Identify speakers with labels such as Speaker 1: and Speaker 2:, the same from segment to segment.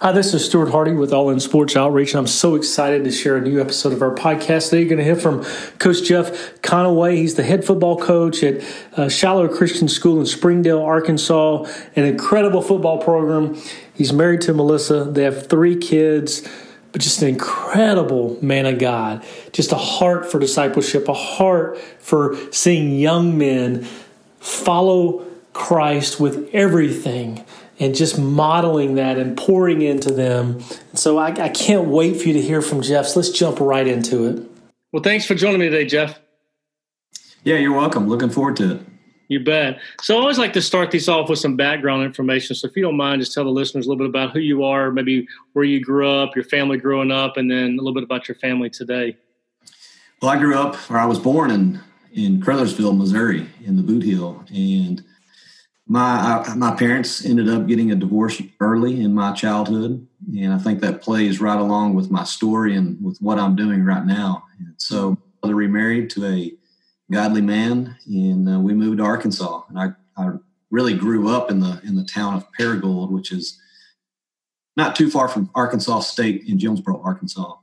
Speaker 1: Hi, this is Stuart Hardy with All In Sports Outreach, and I'm so excited to share a new episode of our podcast. Today, you're going to hear from Coach Jeff Conaway. He's the head football coach at uh, Shiloh Christian School in Springdale, Arkansas, an incredible football program. He's married to Melissa. They have three kids, but just an incredible man of God. Just a heart for discipleship, a heart for seeing young men follow Christ with everything and just modeling that and pouring into them. So I, I, can't wait for you to hear from Jeff. So let's jump right into it.
Speaker 2: Well, thanks for joining me today, Jeff.
Speaker 3: Yeah, you're welcome. Looking forward to it.
Speaker 2: You bet. So I always like to start these off with some background information. So if you don't mind, just tell the listeners a little bit about who you are, maybe where you grew up, your family growing up, and then a little bit about your family today.
Speaker 3: Well, I grew up, or I was born in in Caruthersville, Missouri, in the Bootheel, and my I, my parents ended up getting a divorce early in my childhood, and I think that plays right along with my story and with what I'm doing right now. And so, mother remarried to a godly man, and uh, we moved to Arkansas. And I, I really grew up in the in the town of Paragould, which is not too far from Arkansas State in Jonesboro, Arkansas.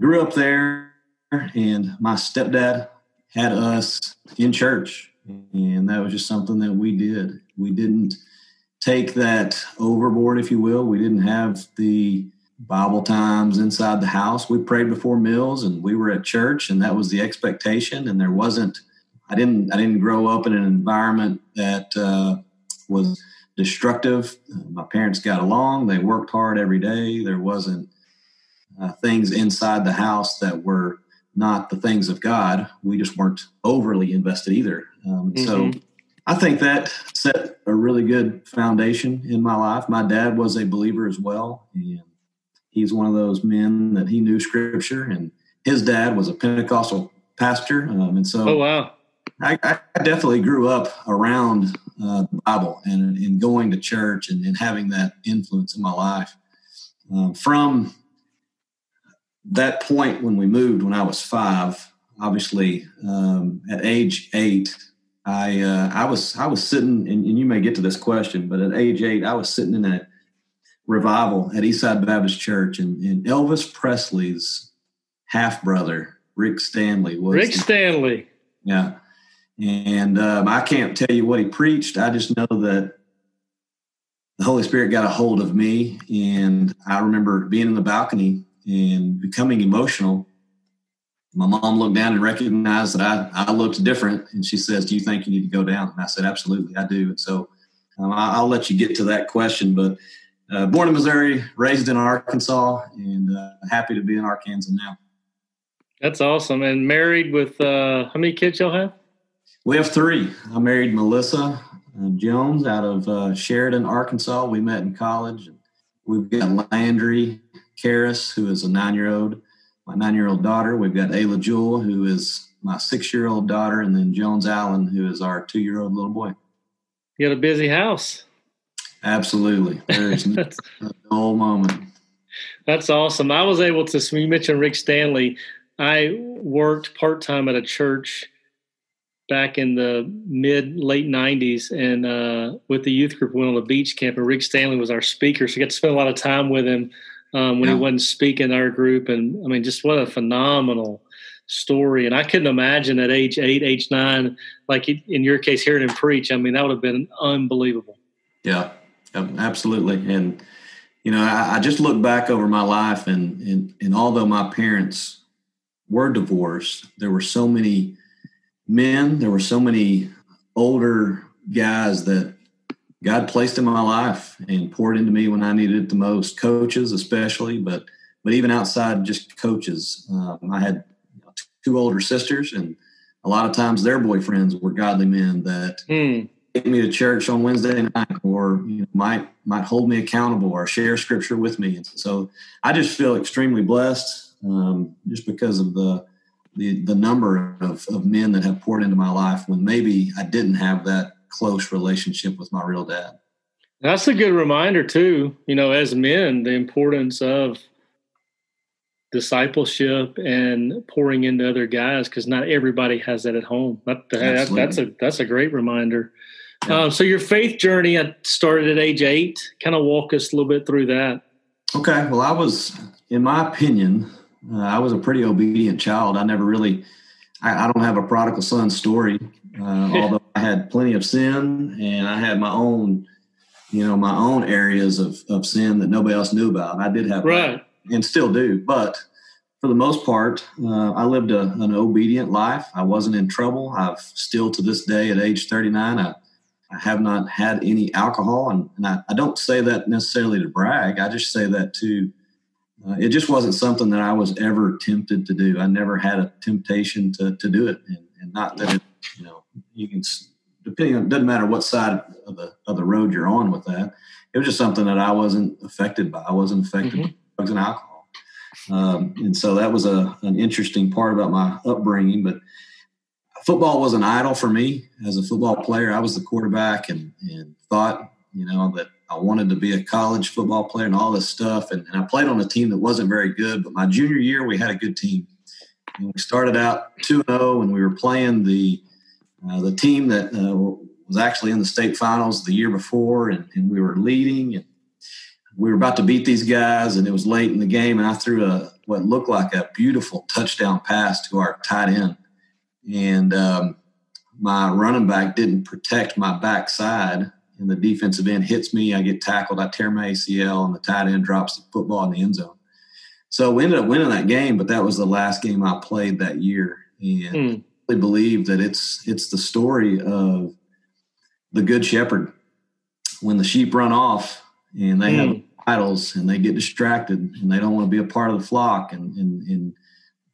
Speaker 3: Grew up there, and my stepdad had us in church and that was just something that we did. We didn't take that overboard, if you will. We didn't have the Bible times inside the house. We prayed before meals and we were at church and that was the expectation. And there wasn't, I didn't, I didn't grow up in an environment that uh, was destructive. My parents got along. They worked hard every day. There wasn't uh, things inside the house that were not the things of God. We just weren't overly invested either. Um, mm-hmm. So I think that set a really good foundation in my life. My dad was a believer as well. And he's one of those men that he knew scripture, and his dad was a Pentecostal pastor. Um, and so,
Speaker 2: oh, wow.
Speaker 3: I, I definitely grew up around uh, the Bible and, and going to church and, and having that influence in my life. Um, from that point when we moved, when I was five, obviously um, at age eight, I uh, I was I was sitting, and, and, you may get to this question, but at age eight, I was sitting in a revival at Eastside Baptist Church, and, and Elvis Presley's half brother, Rick Stanley, was
Speaker 2: Rick Stanley.
Speaker 3: Yeah, and um, I can't tell you what he preached. I just know that the Holy Spirit got a hold of me, and I remember being in the balcony and becoming emotional my mom looked down and recognized that I, I looked different. And she says, Do you think you need to go down? And I said, Absolutely, I do. And so um, I, will let you get to that question. But uh, born in Missouri, raised in Arkansas, and uh, happy to be in Arkansas now.
Speaker 2: That's awesome. And married with uh, how many kids y'all have?
Speaker 3: We have three. I married Melissa uh, Jones out of uh, Sheridan, Arkansas. We met in college. We've got Landry Karras, who is a nine year old my nine year old daughter. We've got Ayla Jewell, who is my six year old daughter, and then Jones Allen, who is our two year old little boy.
Speaker 2: You got a busy house.
Speaker 3: Absolutely. There's no dull moment.
Speaker 2: That's awesome. I was able to, you mentioned Rick Stanley. I worked part time at a church back in the mid late 90s and uh, with the youth group went on a beach camp and rick stanley was our speaker so i got to spend a lot of time with him um, when yeah. he wasn't speaking our group. And I mean, just what a phenomenal story. And I couldn't imagine at age eight, age nine, like in your case, hearing him preach. I mean, that would have been unbelievable.
Speaker 3: Yeah, absolutely. And, you know, I, I just look back over my life and, and, and although my parents were divorced, there were so many men, there were so many older guys that God placed in my life and poured into me when I needed it the most. Coaches, especially, but but even outside just coaches, um, I had two older sisters, and a lot of times their boyfriends were godly men that mm. take me to church on Wednesday night, or you know, might might hold me accountable or share scripture with me. And so I just feel extremely blessed, um, just because of the the the number of, of men that have poured into my life when maybe I didn't have that close relationship with my real dad.
Speaker 2: That's a good reminder too, you know, as men, the importance of discipleship and pouring into other guys because not everybody has that at home. That, that, that's a that's a great reminder. Yeah. Um, so your faith journey started at age eight. Kind of walk us a little bit through that.
Speaker 3: Okay, well, I was, in my opinion, uh, I was a pretty obedient child. I never really, I, I don't have a prodigal son story, uh, although I had plenty of sin and I had my own, you know, my own areas of, of sin that nobody else knew about. I did have
Speaker 2: right.
Speaker 3: and still do, but for the most part, uh, I lived a, an obedient life. I wasn't in trouble. I've still to this day at age 39, I, I have not had any alcohol. And, and I, I, don't say that necessarily to brag. I just say that to, uh, it just wasn't something that I was ever tempted to do. I never had a temptation to, to do it. And, and not that it, you know, you can, depending on, it doesn't matter what side of the, of the road you're on with that. It was just something that I wasn't affected by. I wasn't affected mm-hmm. by drugs and alcohol. Um, and so that was a, an interesting part about my upbringing. But football was an idol for me as a football player. I was the quarterback and, and thought, you know, that I wanted to be a college football player and all this stuff. And, and I played on a team that wasn't very good. But my junior year, we had a good team. And we started out 2 0, and we were playing the, uh, the team that uh, was actually in the state finals the year before, and, and we were leading. And we were about to beat these guys, and it was late in the game, and I threw a what looked like a beautiful touchdown pass to our tight end, and um, my running back didn't protect my backside, and the defensive end hits me. I get tackled. I tear my ACL, and the tight end drops the football in the end zone. So we ended up winning that game, but that was the last game I played that year, and mm. I really believe that it's it's the story of the good shepherd. When the sheep run off and they mm. have idols and they get distracted and they don't want to be a part of the flock and and, and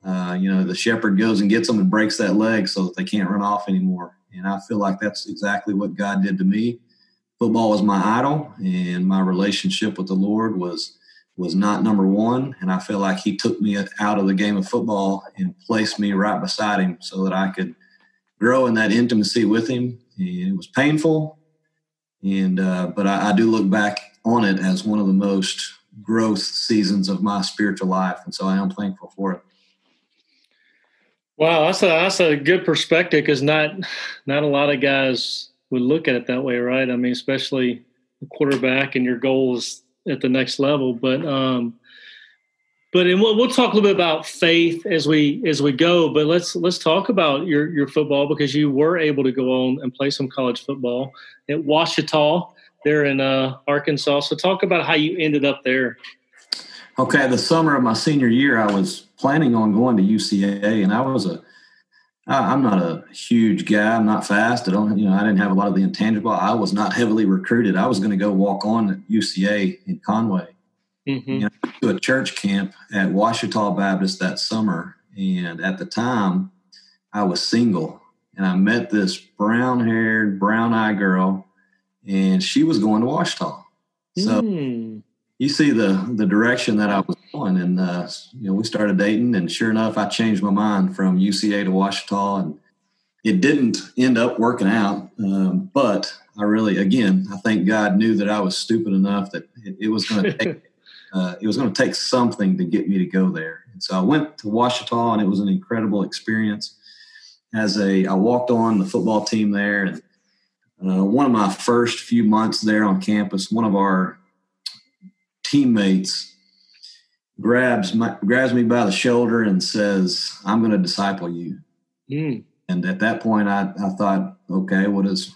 Speaker 3: uh, you know the shepherd goes and gets them and breaks that leg so that they can't run off anymore and i feel like that's exactly what god did to me football was my idol and my relationship with the lord was was not number one and i feel like he took me out of the game of football and placed me right beside him so that i could grow in that intimacy with him and it was painful and uh, but I, I do look back on it as one of the most growth seasons of my spiritual life, and so I am thankful for it.
Speaker 2: Wow, that's a that's a good perspective because not not a lot of guys would look at it that way, right? I mean, especially quarterback and your goals at the next level. But um, but and we'll, we'll talk a little bit about faith as we as we go. But let's let's talk about your your football because you were able to go on and play some college football at Ouachita there in uh, Arkansas. So talk about how you ended up there.
Speaker 3: Okay, the summer of my senior year, I was planning on going to UCA, and I was a I'm not a huge guy. I'm not fast. I don't, you know, I didn't have a lot of the intangible. I was not heavily recruited. I was going to go walk on at UCA in Conway. Mm-hmm. You know, to a church camp at Ouachita Baptist that summer, and at the time, I was single, and I met this brown-haired, brown-eyed girl and she was going to Ouachita. So mm. you see the the direction that I was going, and uh, you know we started dating, and sure enough, I changed my mind from UCA to Ouachita, and it didn't end up working out. Um, but I really, again, I think God knew that I was stupid enough that it, it was going to take uh, it was going to take something to get me to go there. And so I went to Ouachita, and it was an incredible experience. As a, I walked on the football team there, and uh, one of my first few months there on campus, one of our teammates grabs my, grabs me by the shoulder and says, "I'm going to disciple you." Mm. And at that point, I, I thought, okay, what does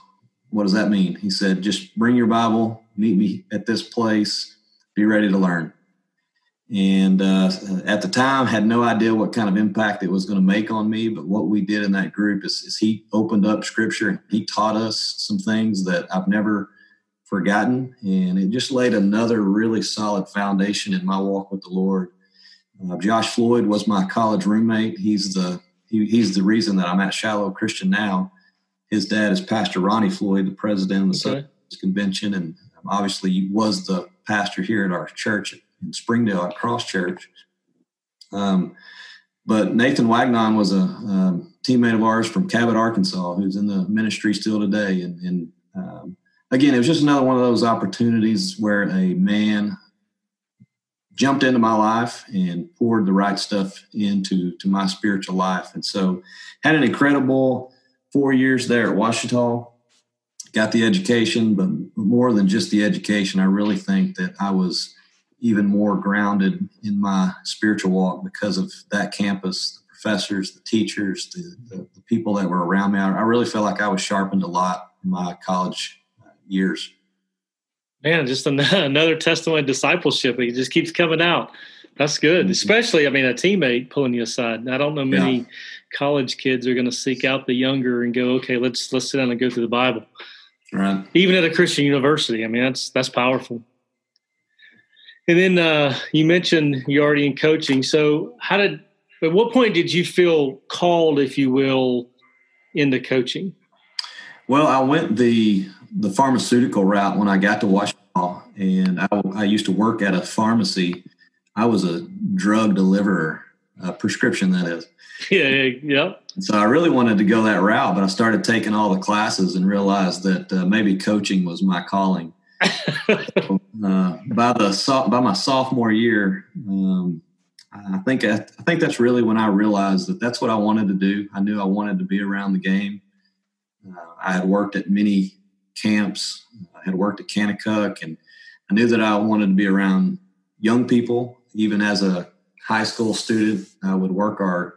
Speaker 3: what does that mean? He said, "Just bring your Bible, meet me at this place, be ready to learn." and uh, at the time had no idea what kind of impact it was going to make on me but what we did in that group is, is, he opened up scripture and he taught us some things that i've never forgotten and it just laid another really solid foundation in my walk with the lord uh, josh floyd was my college roommate he's the he, he's the reason that i'm at Shiloh christian now his dad is pastor ronnie floyd the president of the okay. convention and obviously was the pastor here at our church in Springdale at Cross Church. Um, but Nathan Wagnon was a um, teammate of ours from Cabot, Arkansas, who's in the ministry still today. And, and um, again, it was just another one of those opportunities where a man jumped into my life and poured the right stuff into to my spiritual life. And so had an incredible four years there at Ouachita, Got the education, but more than just the education, I really think that I was even more grounded in my spiritual walk because of that campus, the professors, the teachers, the, the, the people that were around me. I, I, really felt like I was sharpened a lot in my college years.
Speaker 2: Man, just another testimony of discipleship. It just keeps coming out. That's good. Mm-hmm. Especially, I mean, a teammate pulling you aside. I don't know many yeah. college kids are going to seek out the younger and go, okay, let's let's sit down and go through the Bible.
Speaker 3: Right.
Speaker 2: Even at a Christian university. I mean, that's that's powerful. And then uh, you mentioned you're already in coaching. So, how did? At what point did you feel called, if you will, into coaching?
Speaker 3: Well, I went the the pharmaceutical route when I got to Washington, and I, I used to work at a pharmacy. I was a drug deliverer, a prescription that is.
Speaker 2: Yeah, yeah, yeah.
Speaker 3: So I really wanted to go that route, but I started taking all the classes and realized that uh, maybe coaching was my calling. so, uh, by the by my sophomore year, um, I think I, I, think that's really when I realized that that's what I wanted to do. I knew I wanted to be around the game. Uh, I had worked at many camps. I had worked at Kanakuk, and I knew that I wanted to be around young people. Even as a high school student, I would work our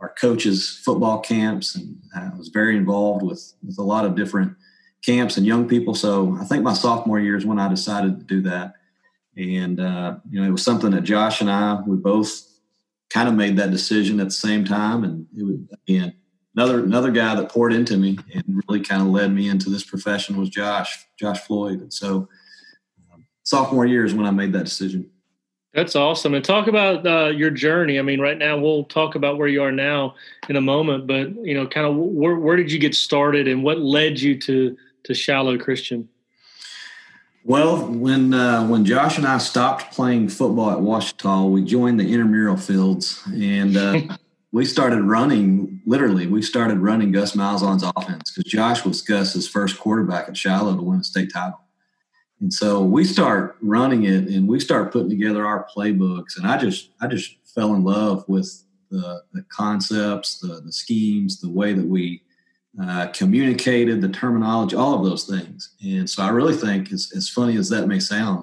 Speaker 3: our coaches' football camps, and I was very involved with with a lot of different camps and young people. So I think my sophomore year is when I decided to do that, and uh, you know it was something that Josh and I we both kind of made that decision at the same time, and it was again another another guy that poured into me and really kind of led me into this profession was Josh Josh Floyd. And so um, sophomore year is when I made that decision.
Speaker 2: That's awesome. And talk about uh, your journey. I mean, right now we'll talk about where you are now in a moment, but you know, kind of where, where did you get started and what led you to to Shiloh Christian?
Speaker 3: Well, when uh, when Josh and I stopped playing football at Ouachita, we joined the intramural fields, and uh, we started running literally we started running gus malzahn's offense because josh was gus's first quarterback at shiloh to win a state title. And so we start running it and we start putting together our playbooks. And i just i just fell in love with the, the concepts the, the schemes the way that we uh, communicated the terminology all of those things. And so i really think as, as funny as that may sound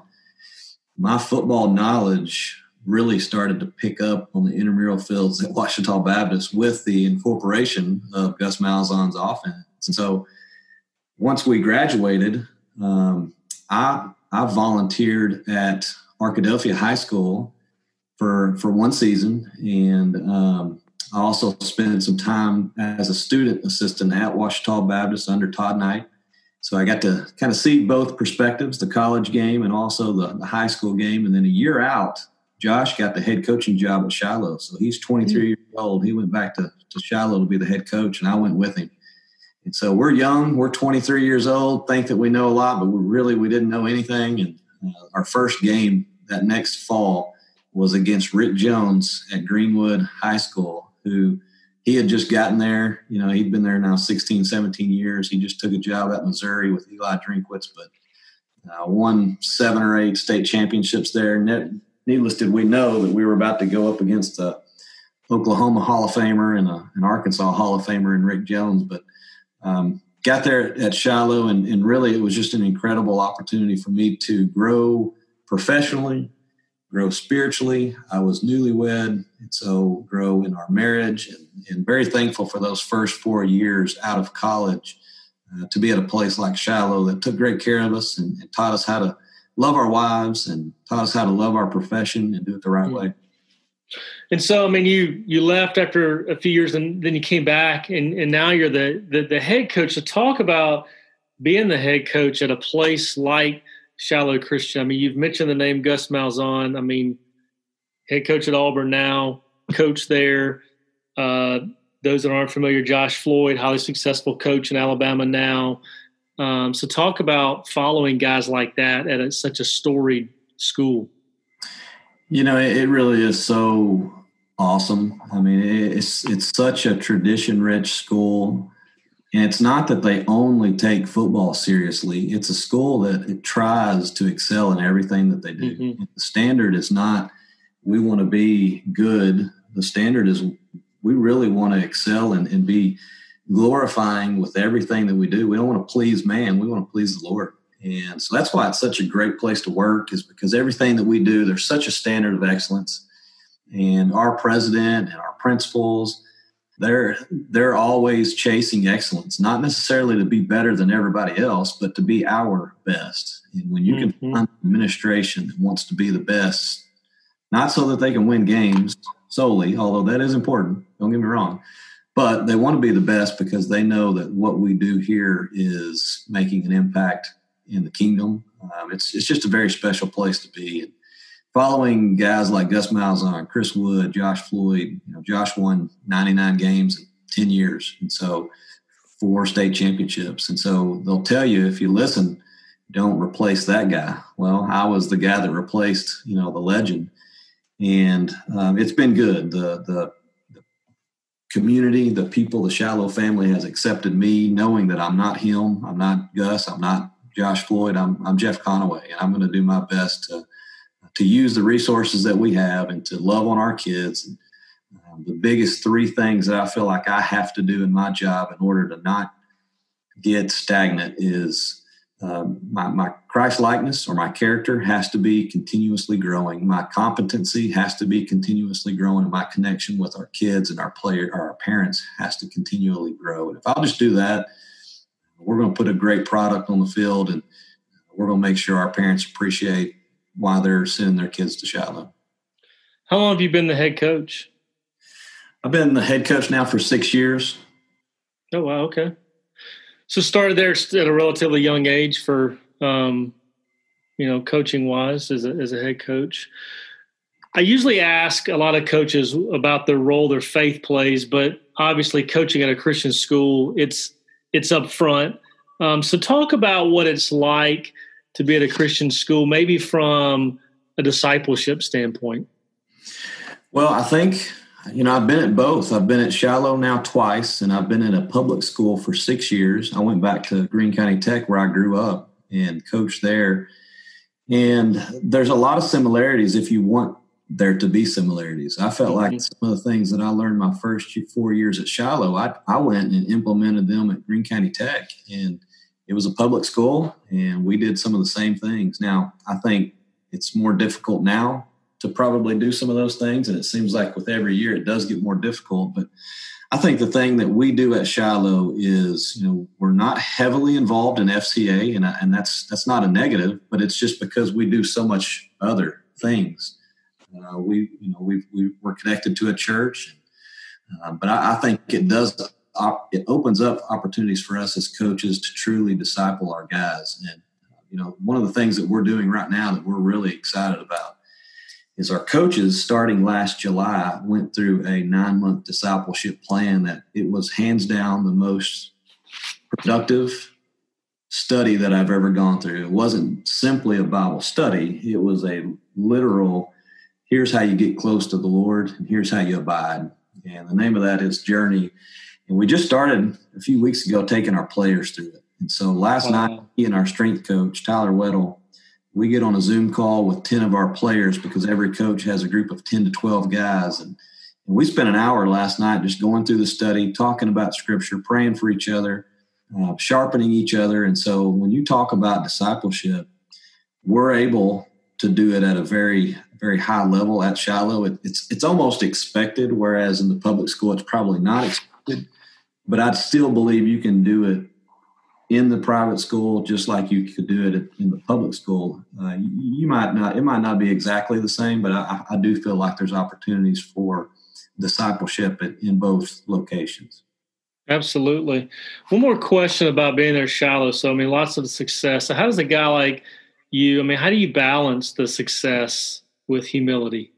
Speaker 3: my football knowledge really started to pick up on the intramural fields at Ouachita Baptist with the incorporation of Gus Malzahn's offense. And so once we graduated, um, I, I volunteered at Arkadelphia High School for, for one season. And um, I also spent some time as a student assistant at Ouachita Baptist under Todd Knight. So I got to kind of see both perspectives, the college game and also the, the high school game. And then a year out, Josh got the head coaching job at Shiloh. So he's 23 mm-hmm. years old. He went back to, to Shiloh to be the head coach, and I went with him. And so we're young. We're 23 years old. Think that we know a lot, but we really we didn't know anything. And uh, our first game that next fall was against Rick Jones at Greenwood High School, who he had just gotten there. You know, he'd been there now 16, 17 years. He just took a job at Missouri with Eli Drinkwitz, but uh, won seven or eight state championships there needless did we know that we were about to go up against a Oklahoma Hall of Famer and a, an Arkansas Hall of Famer and Rick Jones. But um, got there at Shiloh, and, and really it was just an incredible opportunity for me to grow professionally, grow spiritually. I was newlywed, and so grow in our marriage, and, and very thankful for those first four years out of college. Uh, to be at a place like Shiloh that took great care of us and, and taught us how to love our wives and taught us how to love our profession and do it the right way.
Speaker 2: And so, I mean, you you left after a few years, and then you came back, and and now you're the the, the head coach. To so talk about being the head coach at a place like Shiloh Christian. I mean, you've mentioned the name Gus Malzahn. I mean, head coach at Auburn now, coach there. Uh, those that aren't familiar, Josh Floyd, highly successful coach in Alabama now. Um, so talk about following guys like that at a, such a storied school.
Speaker 3: You know, it, it really is so awesome. I mean, it's it's such a tradition-rich school, and it's not that they only take football seriously. It's a school that it tries to excel in everything that they do. Mm-hmm. The standard is not we want to be good. The standard is we really want to excel and, and be glorifying with everything that we do. We don't want to please man. We want to please the Lord. And so that's why it's such a great place to work, is because everything that we do, there's such a standard of excellence. And our president and our principals, they're they're always chasing excellence, not necessarily to be better than everybody else, but to be our best. And when you mm-hmm. can find an administration that wants to be the best, not so that they can win games solely, although that is important, don't get me wrong, but they want to be the best because they know that what we do here is making an impact in the kingdom. Um, it's it's just a very special place to be. And following guys like Gus Malzahn, Chris Wood, Josh Floyd, you know, Josh won 99 games in 10 years, and so four state championships. And so they'll tell you if you listen, don't replace that guy. Well, I was the guy that replaced you know the legend, and um, it's been good. The the community, the people, the Shiloh family has accepted me, knowing that I'm not him, I'm not Gus, I'm not Josh Floyd, I'm, I'm Jeff Conaway, and I'm going to do my best to to use the resources that we have and to love on our kids. Um, the biggest three things that I feel like I have to do in my job in order to not get stagnant is um, my, my Christ likeness or my character has to be continuously growing. My competency has to be continuously growing. My connection with our kids and our player, our parents has to continually grow. And if I'll just do that, we're going to put a great product on the field and we're going to make sure our parents appreciate why they're sending their kids to Shiloh.
Speaker 2: How long have you been the head coach?
Speaker 3: I've been the head coach now for six years.
Speaker 2: Oh, wow. Okay. So started there at a relatively young age for um, you know coaching wise as a, as a head coach. I usually ask a lot of coaches about their role their faith plays, but obviously coaching at a Christian school it's it's up front. Um, so talk about what it's like to be at a Christian school, maybe from a discipleship standpoint.
Speaker 3: Well, I think you know, I've been at both. I've been at Shiloh now twice, and I've been in a public school for six years. I went back to Greene County Tech where I grew up and coached there. And there's a lot of similarities if you want there to be similarities. I felt like mm-hmm. some of the things that I learned my first four years at Shiloh, I, I went and implemented them at Greene County Tech. And it was a public school, and we did some of the same things. Now, I think it's more difficult now to probably do some of those things. And it seems like with every year it does get more difficult. But I think the thing that we do at Shiloh is, you know, we're not heavily involved in FCA, and, and that's that's not a negative, but it's just because we do so much other things. Uh, we, you know, we we are connected to a church, uh, but I, I, think it does it opens up opportunities for us as coaches to truly disciple our guys. And you know, one of the things that we're doing right now that we're really excited about is our coaches starting last July went through a nine month discipleship plan that it was hands down the most productive study that I've ever gone through. It wasn't simply a Bible study, it was a literal here's how you get close to the Lord and here's how you abide. And the name of that is Journey. And we just started a few weeks ago taking our players through it. And so last wow. night, he and our strength coach, Tyler Weddle, we get on a Zoom call with 10 of our players because every coach has a group of 10 to 12 guys. And, and we spent an hour last night just going through the study, talking about scripture, praying for each other, uh, sharpening each other. And so when you talk about discipleship, we're able to do it at a very, very high level at Shiloh. It, it's, it's almost expected, whereas in the public school, it's probably not expected. But I still believe you can do it in the private school just like you could do it in the public school. Uh, you, might not, it might not be exactly the same, but I, I do feel like there's opportunities for discipleship in, in both locations.
Speaker 2: Absolutely. One more question about being there Shiloh. So, I mean, lots of success. So, how does a guy like you, I mean, how do you balance the success with humility?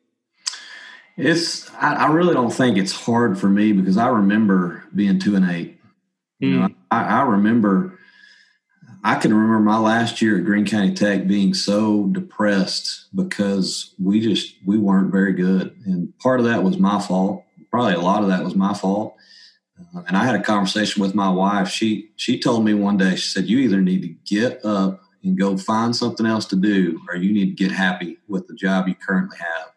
Speaker 3: It's, I, I really don't think it's hard for me because I remember being two and eight. You mm. know, I, I remember I can remember my last year at Greene County Tech being so depressed because we just we weren't very good, and part of that was my fault. Probably a lot of that was my fault. Uh, and I had a conversation with my wife. She she told me one day she said, "You either need to get up and go find something else to do, or you need to get happy with the job you currently have."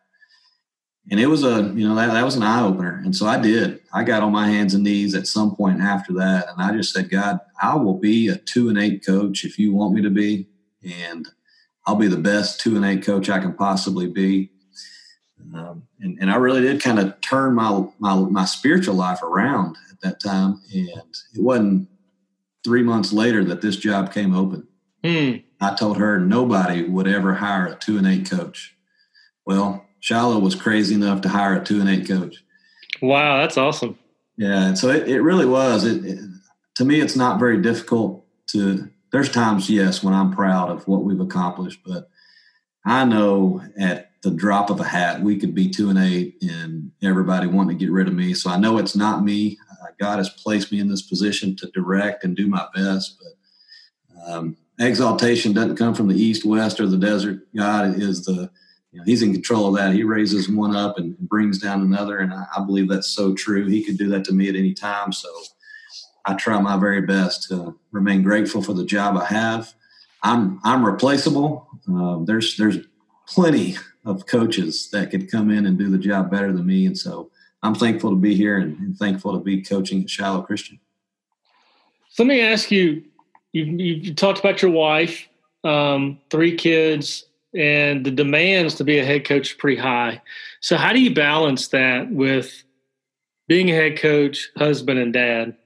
Speaker 3: And it was a you know that, that was an eye opener and so i did i got on my hands and knees at some point after that and i just said god i will be a two and eight coach if you want me to be and I'll be the best two and eight coach I can possibly be. Um, and, and I really did kind of turn my, my my spiritual life around at that time. And it wasn't three months later that this job came open.
Speaker 2: Hmm.
Speaker 3: I told her nobody would ever hire a two and eight coach. Well, Shiloh was crazy enough to hire a two and eight coach.
Speaker 2: Wow, that's awesome.
Speaker 3: Yeah, and so it, it really was. It, it, to me, it's not very difficult to. There's times, yes, when I'm proud of what we've accomplished, but I know at the drop of a hat we could be two and eight, and everybody wanting to get rid of me. So I know it's not me. Uh, God has placed me in this position to direct and do my best, but um, exaltation doesn't come from the east, west, or the desert. God is the you know, he's in control of that. He raises one up and brings down another, and I, I, believe that's so true. He could do that to me at any time. So I try my very best to remain grateful for the job I have. I'm I'm replaceable. Uh, there's there's plenty of coaches that could come in and do the job better than me, and so I'm thankful to be here and, and thankful to be coaching at Shiloh Christian.
Speaker 2: So let me ask you: you you talked about your wife, um, three kids and the demands to be a head coach are pretty high. So how do you balance that with being a head coach, husband, and dad?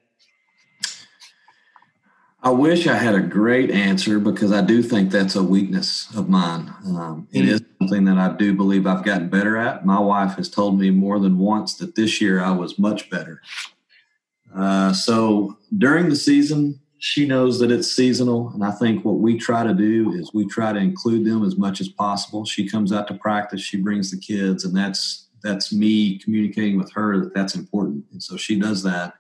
Speaker 3: I wish I had a great answer because I do think that's a weakness of mine. Um, it mm-hmm. is something that I do believe I've gotten better at. My wife has told me more than once that this year I was much better. Uh, so during the season, she knows that it's seasonal and i think what we try to do is we try to include them as much as possible. She comes out to practice she brings the kids and that's that's me communicating with her that that's important and so she does that.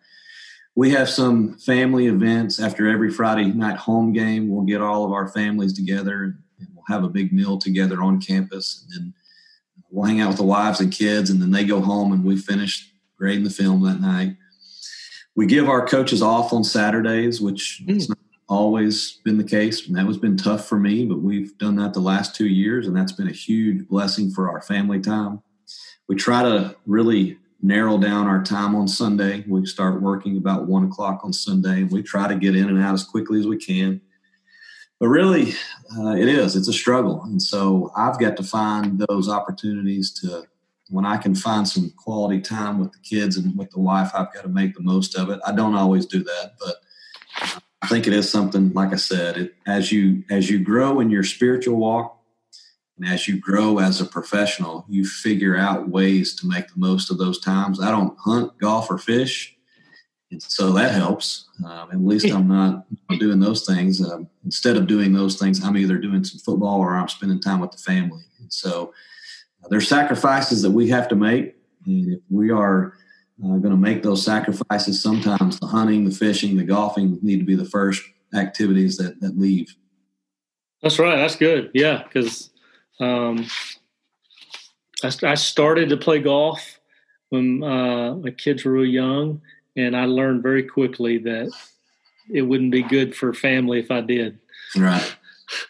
Speaker 3: We have some family events. After every friday night home game we'll get all of our families together and we'll have a big meal together on campus and then we'll hang out with the wives and kids and then they go home and we finish grading the film that night we give our coaches off on Saturdays, which mm. has not always been the case. And that has been tough for me, but we've done that the last two years, and that's been a huge blessing for our family time. We try to really narrow down our time on Sunday. We start working about one o'clock on Sunday, and we try to get in and out as quickly as we can. But really, uh, it is, it's a struggle. And so I've got to find those opportunities to when I can find some quality time with the kids and with the wife, I've got to make the most of it. I don't always do that, but I think it is something. Like I said, it, as you as you grow in your spiritual walk, and as you grow as a professional, you figure out ways to make the most of those times. I don't hunt, golf, or fish, and so that helps. Um, at least I'm not doing those things. Um, instead of doing those things, I'm either doing some football or I'm spending time with the family. And so there's sacrifices that we have to make. And if we are uh, going to make those sacrifices, sometimes the hunting, the fishing, the golfing need to be the first activities that, that leave.
Speaker 2: That's right. That's good. Yeah. Because um, I, I, started to play golf when uh, my kids were real young. And I learned very quickly that it wouldn't be good for family if I did.
Speaker 3: Right.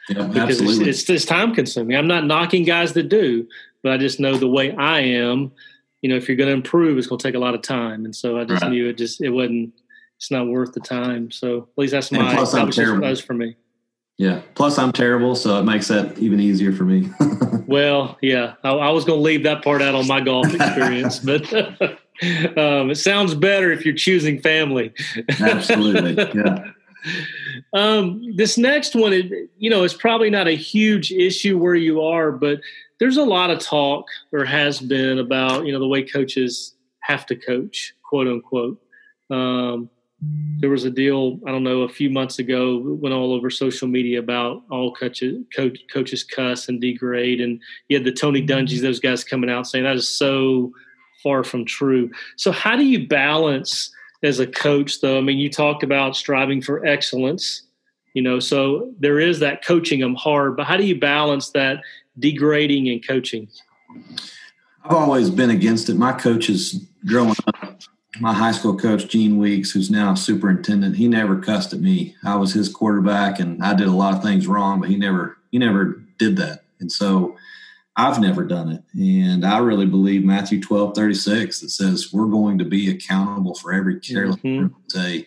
Speaker 2: Yeah, because absolutely. It's, it's, it's, time consuming. I'm not knocking guys that do, but I just know the way I am, you know, if you're going to improve, it's going to take a lot of time. And so I just right. knew it just, it wasn't, it's not worth the time. So at least that's my, plus that was, just, that was for me.
Speaker 3: Yeah. Plus I'm terrible. So it makes that even easier for me.
Speaker 2: well, yeah, I, I was going to leave that part out on my golf experience, but um, it sounds better if you're choosing family.
Speaker 3: Absolutely. Yeah.
Speaker 2: Um, this next one, you know, is probably not a huge issue where you are, but there's a lot of talk or has been about you know the way coaches have to coach, quote unquote. Um, there was a deal I don't know a few months ago went all over social media about all coaches coach, coaches cuss and degrade, and you had the Tony Dungy's those guys coming out saying that is so far from true. So how do you balance as a coach though? I mean, you talked about striving for excellence you know so there is that coaching them hard but how do you balance that degrading and coaching?
Speaker 3: I've always been against it. My coaches growing up, my high school coach, Gene Weeks, who's now superintendent, he never cussed at me. I was his quarterback and I did a lot of things wrong, but he never he never did that. And so I've never done it. And I really believe Matthew 12, 36 that says we're going to be accountable for every careless mm-hmm. say.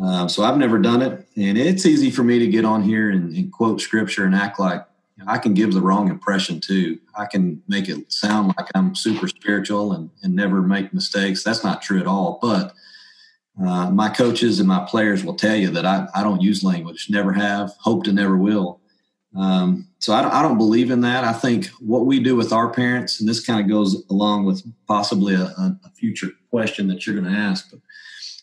Speaker 3: Uh, so I've never done it, and it's easy for me to get on here and, and quote scripture and act like you know, I can give the wrong impression too. I can make it sound like I'm super spiritual and, and never make mistakes. That's not true at all. But uh, my coaches and my players will tell you that I, I don't use language, never have, hope to never will. Um, so I don't, I don't believe in that. I think what we do with our parents, and this kind of goes along with possibly a, a future question that you're going to ask, but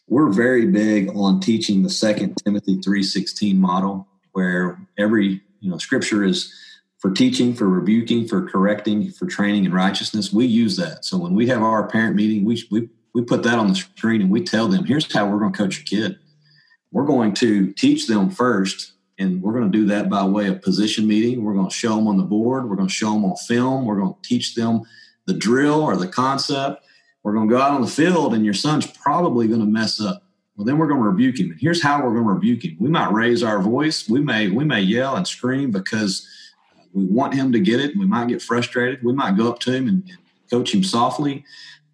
Speaker 3: we're very big on teaching the second Timothy 3.16 model where every, you know, scripture is for teaching, for rebuking, for correcting, for training in righteousness. We use that. So when we have our parent meeting, we, we, we put that on the screen and we tell them, here's how we're going to coach your kid. We're going to teach them first and we're going to do that by way of position meeting. We're going to show them on the board. We're going to show them on film. We're going to teach them the drill or the concept. We're going to go out on the field, and your son's probably going to mess up. Well, then we're going to rebuke him. And here's how we're going to rebuke him. We might raise our voice. We may we may yell and scream because we want him to get it. We might get frustrated. We might go up to him and, and coach him softly.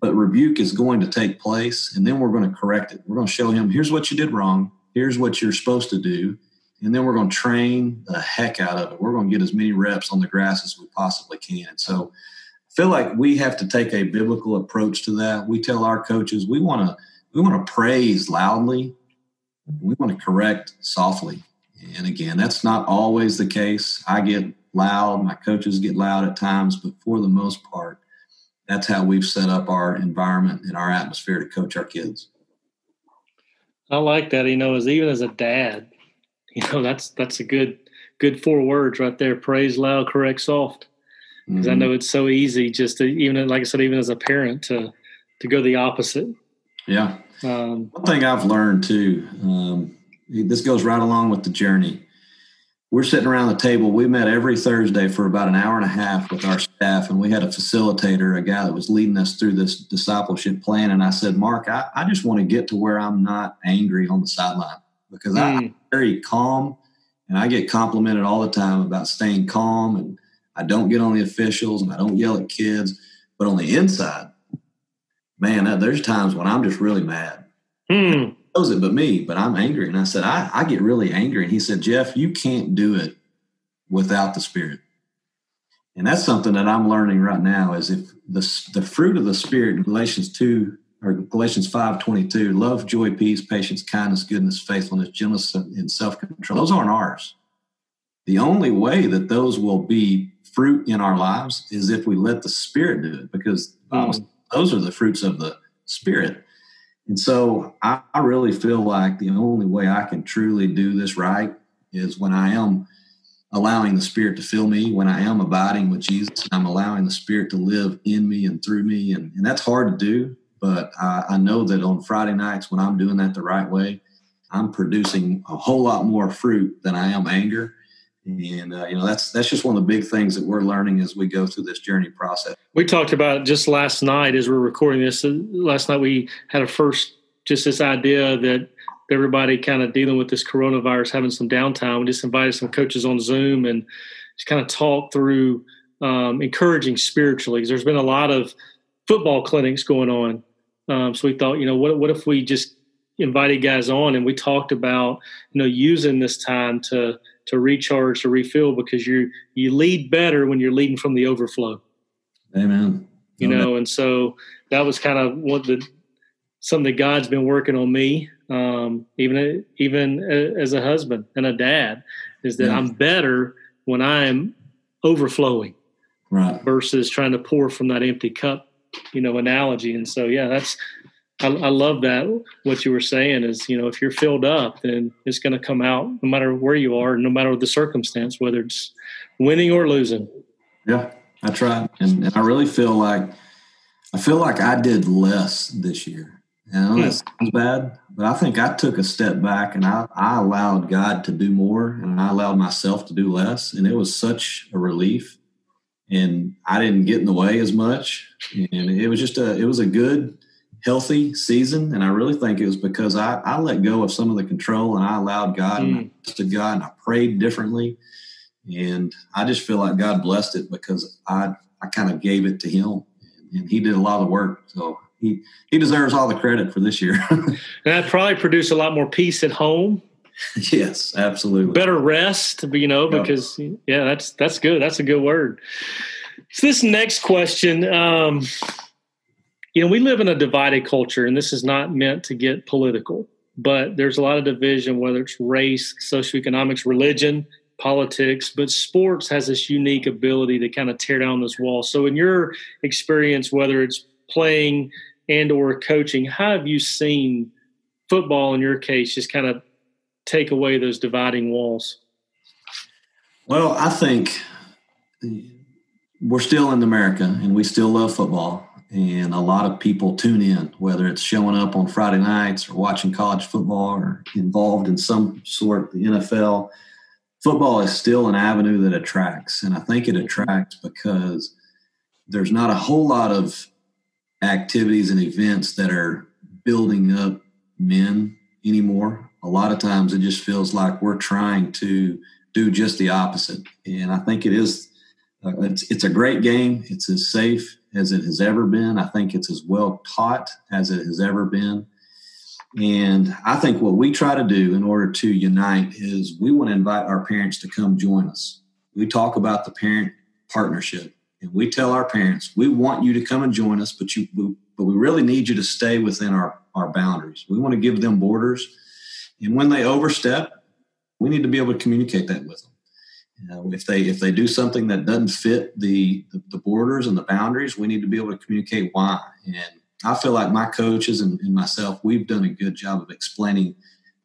Speaker 3: But rebuke is going to take place, and then we're going to correct it. We're going to show him here's what you did wrong. Here's what you're supposed to do and then we're going to train the heck out of it. We're going to get as many reps on the grass as we possibly can. So I feel like we have to take a biblical approach to that. We tell our coaches we want to we want to praise loudly. We want to correct softly. And again, that's not always the case. I get loud, my coaches get loud at times, but for the most part, that's how we've set up our environment and our atmosphere to coach our kids.
Speaker 2: I like that. You know, as even as a dad, you know that's that's a good good four words right there praise loud correct soft because mm-hmm. i know it's so easy just to even like i said even as a parent to to go the opposite.
Speaker 3: Yeah. Um, one thing i've learned too um, this goes right along with the journey. We're sitting around the table. We met every thursday for about an hour and a half with our staff and we had a facilitator a guy that was leading us through this discipleship plan. And i said mark i, I just want to get to where i'm not angry on the sideline because mm. I'm very calm and I get complimented all the time about staying calm and I don't get on the officials and I don't yell at kids. But on the inside, man, there's times when I'm just really mad. Mm. Knows it but me, but I'm angry. And I said, I, I get really angry. And he said, Jeff, you can't do it without the Spirit. And that's something that I'm learning right now is if the, the fruit of the Spirit in Galatians 2 or Galatians 5 22, love, joy, peace, patience, kindness, goodness, faithfulness, gentleness, and self control. Those aren't ours. The only way that those will be fruit in our lives is if we let the Spirit do it, because mm. those are the fruits of the Spirit. And so I, I really feel like the only way I can truly do this right is when I am allowing the Spirit to fill me, when I am abiding with Jesus, I'm allowing the Spirit to live in me and through me. And, and that's hard to do but I, I know that on Friday nights, when I'm doing that the right way, I'm producing a whole lot more fruit than I am anger. And uh, you know that's that's just one of the big things that we're learning as we go through this journey process.
Speaker 2: We talked about just last night as we're recording this. Uh, last night we had a first just this idea that everybody kind of dealing with this coronavirus, having some downtime. We just invited some coaches on Zoom and just kind of talk through um, encouraging spiritually. Because there's been a lot of football clinics going on um, so we thought, you know, what what if we just invited guys on and we talked about, you know, using this time to to recharge, to refill, because you you lead better when you're leading from the overflow.
Speaker 3: Amen.
Speaker 2: You Amen. know, and so that was kind of what the something that God's been working on me, um, even even as a husband and a dad, is that yeah. I'm better when I'm overflowing,
Speaker 3: right?
Speaker 2: Versus trying to pour from that empty cup you know analogy and so yeah that's I, I, love that what you were saying is you know if you're filled up then it's going to come out no matter where you are no matter the circumstance whether it's winning or losing.
Speaker 3: Yeah that's right. And, and i really feel like i feel like i did less this year. And I know that sounds bad, but I think I took a step back and I, I allowed God to do more and I allowed myself to do less. And it was such a relief. And I didn't get in the way as much. And it was just a it was a good, healthy season. And I really think it was because I, I let go of some of the control and I allowed God mm. and I trusted God and I prayed differently. And I just feel like God blessed it because I I kind of gave it to him and he did a lot of the work. So he he deserves all the credit for this year.
Speaker 2: and that probably produced a lot more peace at home.
Speaker 3: yes, absolutely.
Speaker 2: Better rest, you know, because yeah, that's that's good. That's a good word. So this next question, um, you know, we live in a divided culture, and this is not meant to get political, but there's a lot of division, whether it's race, socioeconomics, religion, politics, but sports has this unique ability to kind of tear down this wall. So, in your experience, whether it's playing and or coaching, how have you seen football in your case just kind of take away those dividing walls?
Speaker 3: Well, I think we're still in America and we still love football. And a lot of people tune in, whether it's showing up on Friday nights or watching college football or involved in some sort the NFL. Football is still an avenue that attracts. And I think it attracts because there's not a whole lot of activities and events that are building up men anymore. A lot of times it just feels like we're trying to do just the opposite. And I think it is uh, it's, it's a great game. It's as safe as it has ever been. I think it's as well taught as it has ever been. And I think what we try to do in order to unite is we want to invite our parents to come join us. We talk about the parent partnership and we tell our parents, we want you to come and join us, but you but we really need you to stay within our, our boundaries. We want to give them borders. And when they overstep, we need to be able to communicate that with them. If they if they do something that doesn't fit the, the, the borders and the boundaries, we need to be able to communicate why. And I feel like my coaches and, and myself, we've done a good job of explaining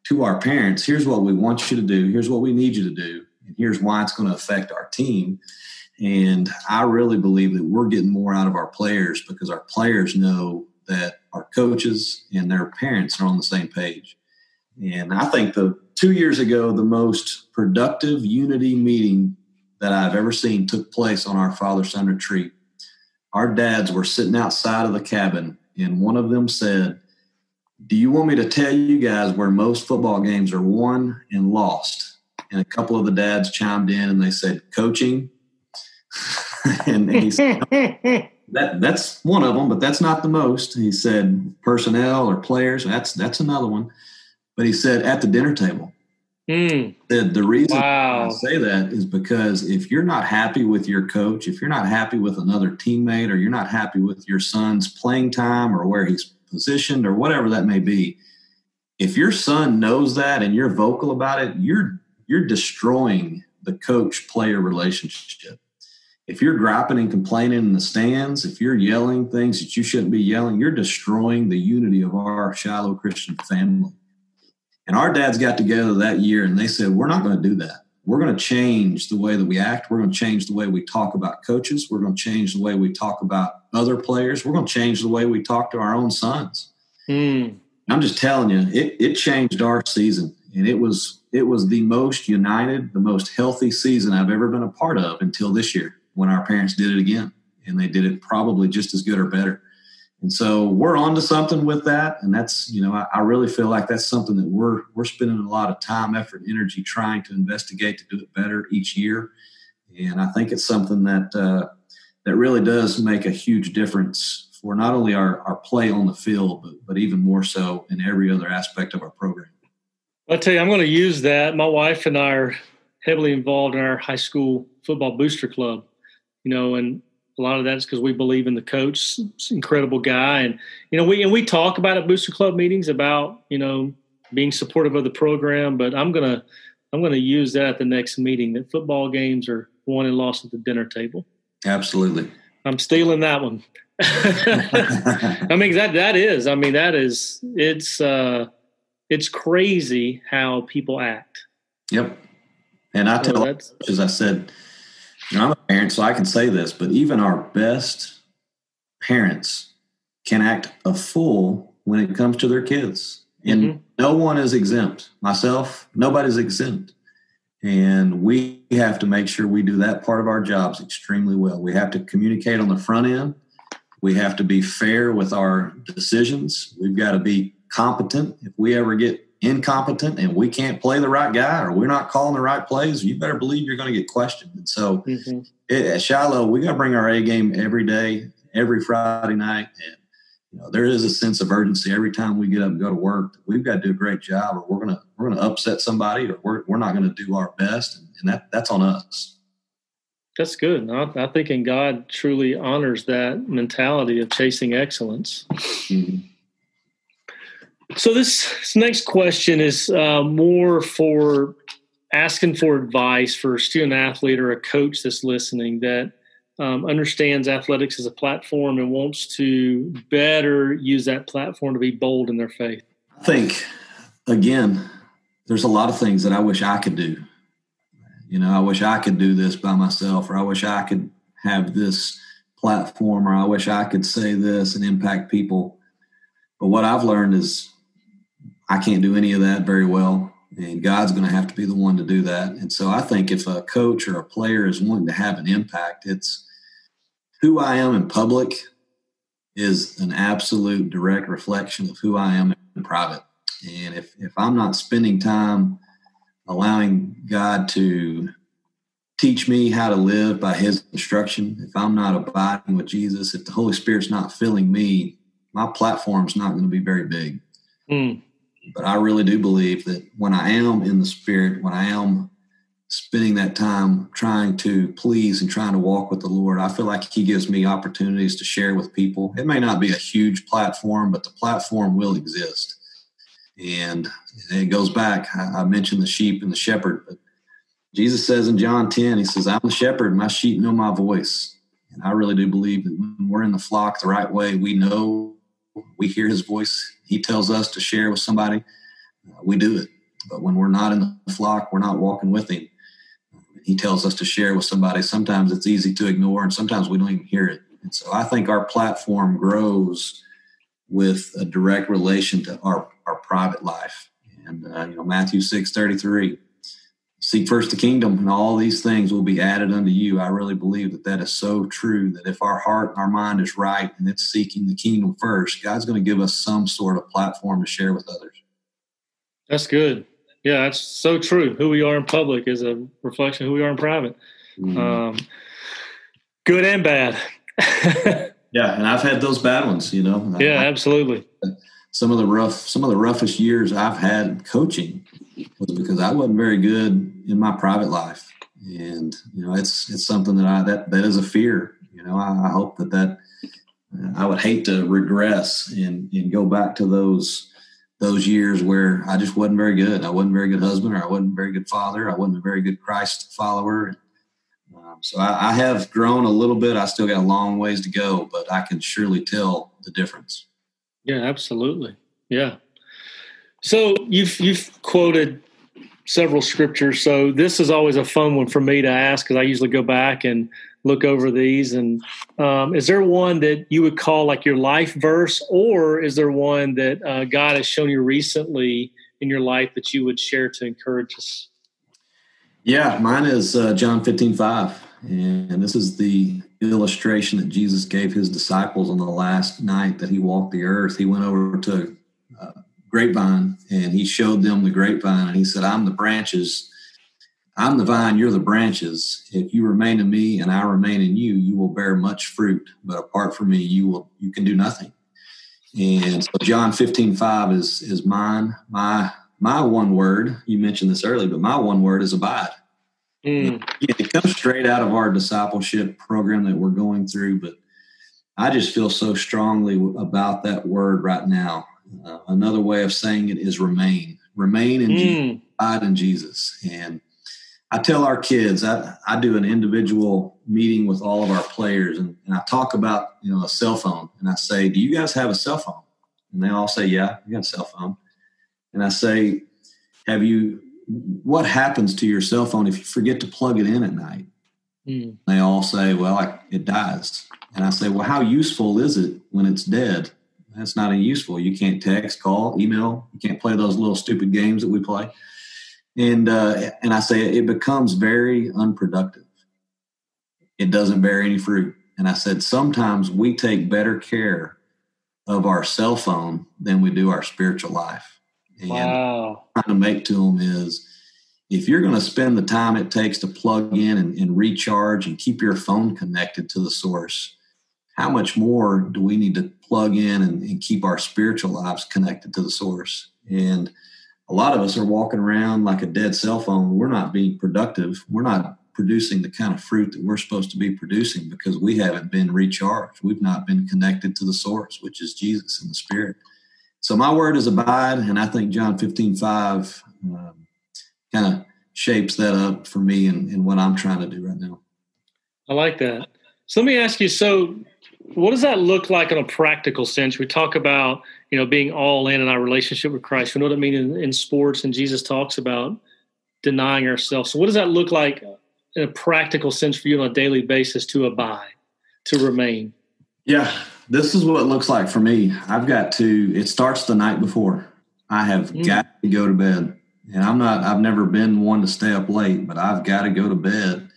Speaker 3: to our parents, here's what we want you to do, here's what we need you to do, and here's why it's going to affect our team. And I really believe that we're getting more out of our players because our players know that our coaches and their parents are on the same page. And I think the two years ago, the most productive unity meeting that I've ever seen took place on our father son retreat. Our dads were sitting outside of the cabin, and one of them said, Do you want me to tell you guys where most football games are won and lost? And a couple of the dads chimed in and they said, Coaching. and, and he said, that that's one of them, but that's not the most. He said personnel or players. That's that's another one. But he said at the dinner table.
Speaker 2: Mm.
Speaker 3: Said the reason wow. I say that is because if you're not happy with your coach, if you're not happy with another teammate, or you're not happy with your son's playing time or where he's positioned or whatever that may be, if your son knows that and you're vocal about it, you're you're destroying the coach player relationship. If you're griping and complaining in the stands, if you're yelling things that you shouldn't be yelling, you're destroying the unity of our Shiloh Christian family. And our dads got together that year and they said, We're not going to do that. We're going to change the way that we act. We're going to change the way we talk about coaches. We're going to change the way we talk about other players. We're going to change the way we talk to our own sons.
Speaker 2: Mm.
Speaker 3: I'm just telling you, it, it changed our season. And it was it was the most united, the most healthy season I've ever been a part of until this year when our parents did it again. And they did it probably just as good or better. And so we're on to something with that. And that's, you know, I, I, really feel like that's something that we're we're spending a lot of time, effort, energy trying to investigate to do it better each year. And I think it's something that uh, that really does make a huge difference for not only our, our play on the field, but, but even more so in every other aspect of our program.
Speaker 2: I'll tell you, I'm going to use that. My wife and I are heavily involved in our high school football booster club, you know, and a lot of that is because we believe in the coach, incredible guy, and you know we and we talk about at Booster Club meetings about you know being supportive of the program. But I'm gonna I'm gonna use that at the next meeting. That football games are won and lost at the dinner table.
Speaker 3: Absolutely,
Speaker 2: I'm stealing that one. I mean that that is. I mean that is. It's uh, it's crazy how people act.
Speaker 3: Yep, and I tell, as I said I'm a parent, so I can say this, but even our best parents can act a fool when it comes to their kids. And mm-hmm. no one is exempt. Myself, nobody's exempt. And we have to make sure we do that part of our jobs extremely well. We have to communicate on the front end. We have to be fair with our decisions. We've got to be competent. If we ever get incompetent and we can't play the right guy or we're not calling the right plays, you better believe you're going to get questioned. And so mm-hmm. it, at Shiloh, we got to bring our A game every day, every Friday night. And you know, there is a sense of urgency every time we get up and go to work. We've got to do a great job, or we're gonna we're gonna upset somebody, or we're we're not going to do our best, and, and that that's on us.
Speaker 2: That's good. I, I think in God truly honors that mentality of chasing excellence. Mm-hmm. So this, next question is uh, more for asking for advice for a student athlete or a coach that's listening that um, understands athletics as a platform and wants to better use that platform to be bold in their faith?
Speaker 3: I think, again, there's a lot of things that I wish I could do. You know, I wish I could do this by myself, or I wish I could have this platform, or I wish I could say this and impact people. But what I've learned is I can't do any of that very well and God's going to have to be the one to do that. And so I think if a coach or a player is wanting to have an impact, it's who I am in public is an absolute direct reflection of who I am in private. And if, if I'm not spending time allowing God to teach me how to live by his instruction, if I'm not abiding with Jesus, if the Holy Spirit's not filling me, my platform's not going to be very big. Mm. But I really do believe that when I am in the Spirit, when I am spending that time trying to please and trying to walk with the Lord, I feel like He gives me opportunities to share with people. It may not be a huge platform, but the platform will exist. And it goes back, I mentioned the sheep and the shepherd, but Jesus says in John 10, He says, I'm the shepherd, my sheep know my voice. And I really do believe that when we're in the flock the right way, we know, we hear His voice. He tells us to share with somebody, we do it. But when we're not in the flock, we're not walking with Him he tells us to share with somebody, sometimes it's easy to ignore and sometimes we don't even hear it. And so I think our platform grows with a direct relation to our, our private life. And, uh, you know, Matthew 6 33, seek first the kingdom and all these things will be added unto you. I really believe that that is so true that if our heart and our mind is right and it's seeking the kingdom first, God's going to give us some sort of platform to share with others.
Speaker 2: That's good. Yeah, that's so true. Who we are in public is a reflection of who we are in private. Mm-hmm. Um, good and bad.
Speaker 3: yeah, and I've had those bad ones. You know.
Speaker 2: Yeah, I, absolutely.
Speaker 3: Some of the rough, some of the roughest years I've had coaching was because I wasn't very good in my private life, and you know, it's it's something that I that that is a fear. You know, I, I hope that that I would hate to regress and and go back to those those years where I just wasn't very good. I wasn't a very good husband, or I wasn't a very good father. I wasn't a very good Christ follower. Um, so I, I, have grown a little bit. I still got a long ways to go, but I can surely tell the difference.
Speaker 2: Yeah, absolutely. Yeah. So you've you've quoted several scriptures. So this is always a fun one for me to ask because I usually go back and look over these. And um, is there one that you would call like your life verse, or is there one that uh, God has shown you recently in your life that you would share to encourage us?
Speaker 3: Yeah, mine is uh, John 15, 5. And this is the illustration that Jesus gave his disciples on the last night that he walked the earth. He went over to grapevine and he showed them the grapevine and he said, I'm the branches I'm the vine, you're the branches. If you remain in me and I remain in you, you will bear much fruit. But apart from me, you will you can do nothing. And so John 15, 5 is is mine. My my one word, you mentioned this earlier, but my one word is abide. Mm. It comes straight out of our discipleship program that we're going through, but I just feel so strongly about that word right now. Uh, another way of saying it is remain. Remain in mm. Jesus, abide in Jesus. And I tell our kids, I, I do an individual meeting with all of our players and, and I talk about, you know, a cell phone and I say, do you guys have a cell phone? And they all say, yeah, we got a cell phone. And I say, have you, what happens to your cell phone if you forget to plug it in at night? Mm. They all say, well, I, it dies. And I say, well, how useful is it when it's dead? That's not useful. You can't text, call, email. You can't play those little stupid games that we play and uh, and I say it becomes very unproductive. It doesn't bear any fruit. And I said sometimes we take better care of our cell phone than we do our spiritual life. And wow. trying to make to them is if you're going to spend the time it takes to plug in and, and recharge and keep your phone connected to the source, how much more do we need to plug in and, and keep our spiritual lives connected to the source? And a lot of us are walking around like a dead cell phone. We're not being productive. We're not producing the kind of fruit that we're supposed to be producing because we haven't been recharged. We've not been connected to the source, which is Jesus and the Spirit. So my word is abide, and I think John 15, 5 um, kind of shapes that up for me and, and what I'm trying to do right now.
Speaker 2: I like that. So let me ask you, so what does that look like in a practical sense? We talk about, you know, being all in in our relationship with Christ. We know what I mean in, in sports, and Jesus talks about denying ourselves. So what does that look like in a practical sense for you on a daily basis to abide, to remain?
Speaker 3: Yeah, this is what it looks like for me. I've got to, it starts the night before. I have mm. got to go to bed. And I'm not, I've never been one to stay up late, but I've got to go to bed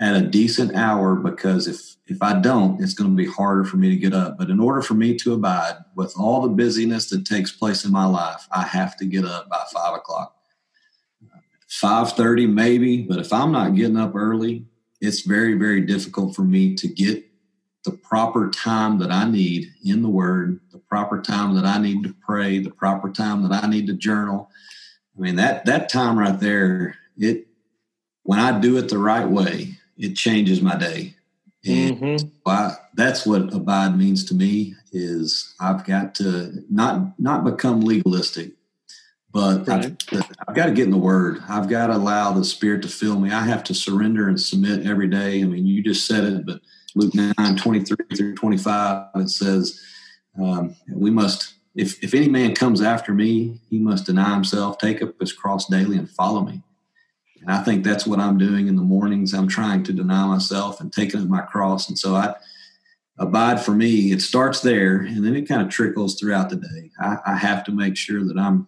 Speaker 3: at a decent hour because if if I don't, it's going to be harder for me to get up. But in order for me to abide with all the busyness that takes place in my life, I have to get up by five o'clock. 5.30 maybe but if i'm not getting up early it's very very difficult for me to get the proper time that i need in the word the proper time that i need to pray the proper time that i need to journal i mean that that time right there it when i do it the right way it changes my day and mm-hmm. I, that's what abide means to me is i've got to not not become legalistic but right. I've, I've, got to get in the word. I've got to allow the Spirit to fill me. I have to surrender and submit every day. I mean, you just said it, but Luke 9 23 through 25, it says, um, we must, if, if any man comes after me, he must deny himself, take up his cross daily, and follow me. And I think that's what I'm doing in the mornings. I'm trying to deny myself and taking up my cross. And so I, abide for me, it starts there and then it kind of trickles throughout the day. I, I have to make sure that I'm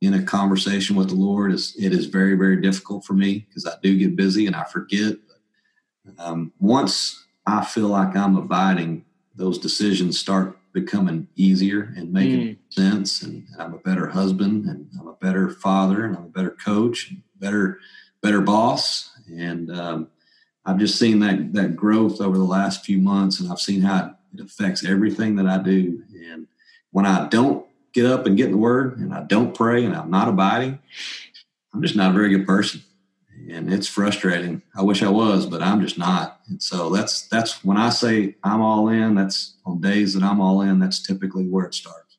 Speaker 3: in a conversation with the Lord is it is very very difficult for me because I do get busy and I forget. Um, once I feel like I'm abiding, those decisions start becoming easier and making mm. sense. And I'm a better husband, and I'm a better father, and I'm a better coach, and better better boss. And um, I've just seen that that growth over the last few months, and I've seen how it affects everything that I do. And when I don't get up and get in the word and I don't pray and I'm not abiding, I'm just not a very good person. And it's frustrating. I wish I was, but I'm just not. And so that's that's when I say I'm all in, that's on days that I'm all in, that's typically where it starts.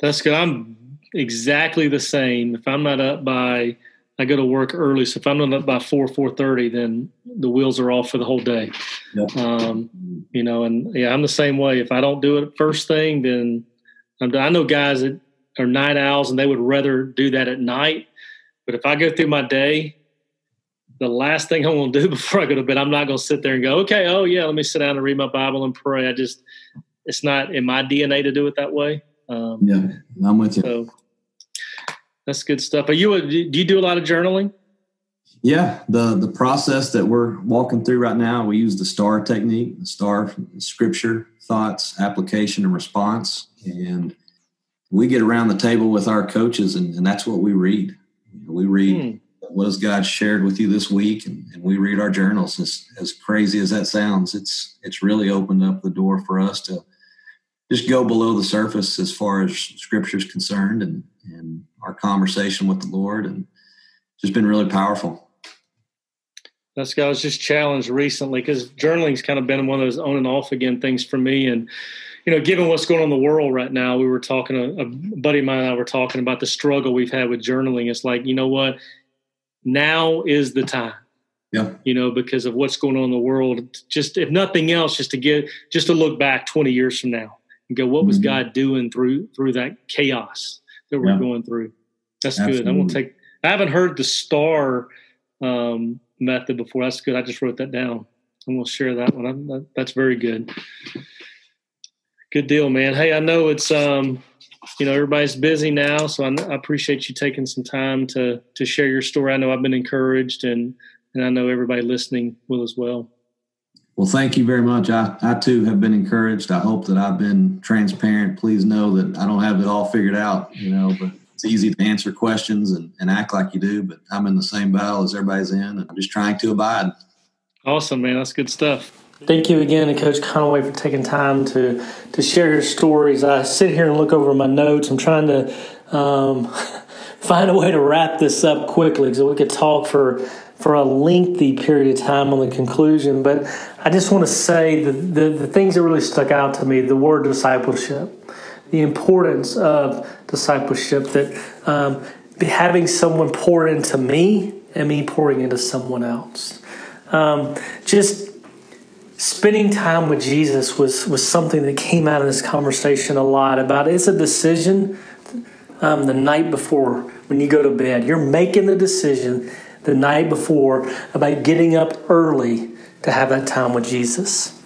Speaker 2: That's good. I'm exactly the same. If I'm not up by I go to work early, so if I'm not up by four four thirty, then the wheels are off for the whole day. Yep. Um, you know, and yeah, I'm the same way. If I don't do it first thing, then I know guys that are night owls and they would rather do that at night. But if I go through my day, the last thing I want to do before I go to bed, I'm not going to sit there and go, okay, oh yeah, let me sit down and read my Bible and pray. I just, it's not in my DNA to do it that way.
Speaker 3: Um, yeah, I'm with you.
Speaker 2: So that's good stuff. Are you? A, do you do a lot of journaling?
Speaker 3: Yeah, the the process that we're walking through right now, we use the STAR technique, the STAR scripture, thoughts, application, and response. And we get around the table with our coaches, and, and that's what we read. We read hmm. what has God shared with you this week, and, and we read our journals. As, as crazy as that sounds, it's it's really opened up the door for us to just go below the surface as far as Scripture is concerned, and and our conversation with the Lord, and just been really powerful.
Speaker 2: That's I was just challenged recently because journaling's kind of been one of those on and off again things for me. And, you know, given what's going on in the world right now, we were talking, a, a buddy of mine and I were talking about the struggle we've had with journaling. It's like, you know what? Now is the time.
Speaker 3: Yeah.
Speaker 2: You know, because of what's going on in the world. Just if nothing else, just to get just to look back 20 years from now and go, what was mm-hmm. God doing through through that chaos that we're yeah. going through? That's Absolutely. good. I'm gonna take I haven't heard the star um, method before. That's good. I just wrote that down. I'm going to share that one. That, that's very good. Good deal, man. Hey, I know it's um, you know everybody's busy now, so I, I appreciate you taking some time to to share your story. I know I've been encouraged, and and I know everybody listening will as well.
Speaker 3: Well, thank you very much. I, I too have been encouraged. I hope that I've been transparent. Please know that I don't have it all figured out, you know, but it's easy to answer questions and, and act like you do, but I'm in the same battle as everybody's in, and I'm just trying to abide.
Speaker 2: Awesome, man. That's good stuff. Thank you again, Coach Conway for taking time to to share your stories. I sit here and look over my notes. I'm trying to um, find a way to wrap this up quickly so we could talk for for a lengthy period of time on the conclusion. But I just want to say the, the, the things that really stuck out to me: the word discipleship, the importance of discipleship, that um, having someone pour into me and me pouring into someone else. Um, just spending time with Jesus was was something that came out of this conversation a lot about. It's a decision um, the night before when you go to bed. You're making the decision the night before about getting up early to have that time with Jesus.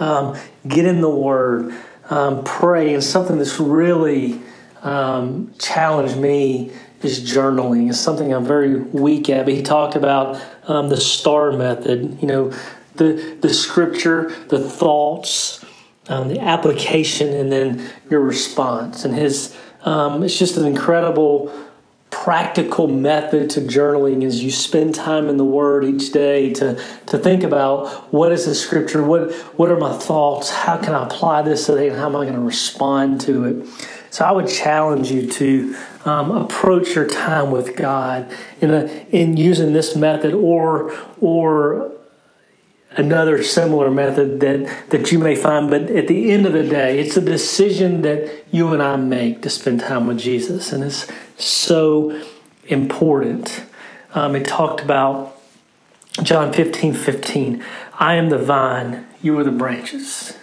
Speaker 2: Um, get in the Word, um, pray, and something that's really um, challenged me is journaling. It's something I'm very weak at. But he talked about um, the STAR method. You know, the the scripture, the thoughts, um, the application, and then your response. And his um, it's just an incredible practical method to journaling is you spend time in the word each day to to think about what is the scripture what what are my thoughts how can i apply this today and how am i going to respond to it? So i would challenge you to um, approach your time with god in a, in using this method or or another similar method that, that you may find. But at the end of the day, it's a decision that you and I make to spend time with Jesus. And it's so important. Um, it talked about John 15 15. I am the vine, you are the branches.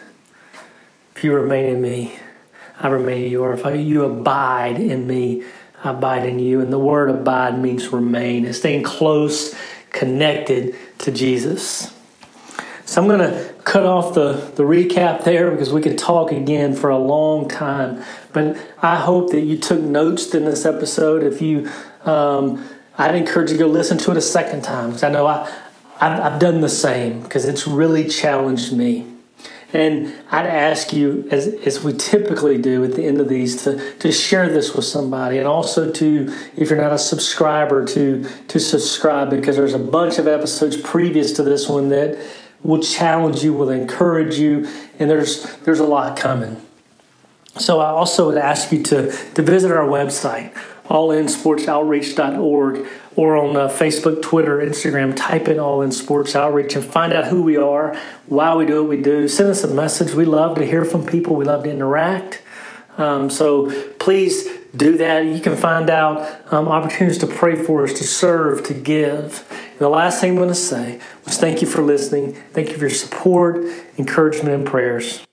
Speaker 2: If you remain in me, I remain in you. Or if you abide in me, I abide in you. And the word abide means remain, and staying close, connected to Jesus. So I'm going to cut off the, the recap there because we could talk again for a long time. But I hope that you took notes in this episode. If you, um, I'd encourage you to go listen to it a second time because I know I, I've, I've done the same because it's really challenged me. And I'd ask you, as, as we typically do at the end of these, to, to share this with somebody. And also to, if you're not a subscriber, to, to subscribe because there's a bunch of episodes previous to this one that will challenge you, will encourage you, and there's there's a lot coming. So I also would ask you to, to visit our website, allinsportsoutreach.org, or on uh, Facebook, Twitter, Instagram. Type in All In Sports Outreach and find out who we are, why we do what we do. Send us a message. We love to hear from people. We love to interact. Um, so please do that. You can find out um, opportunities to pray for us, to serve, to give. And the last thing I'm going to say was thank you for listening. Thank you for your support, encouragement, and prayers.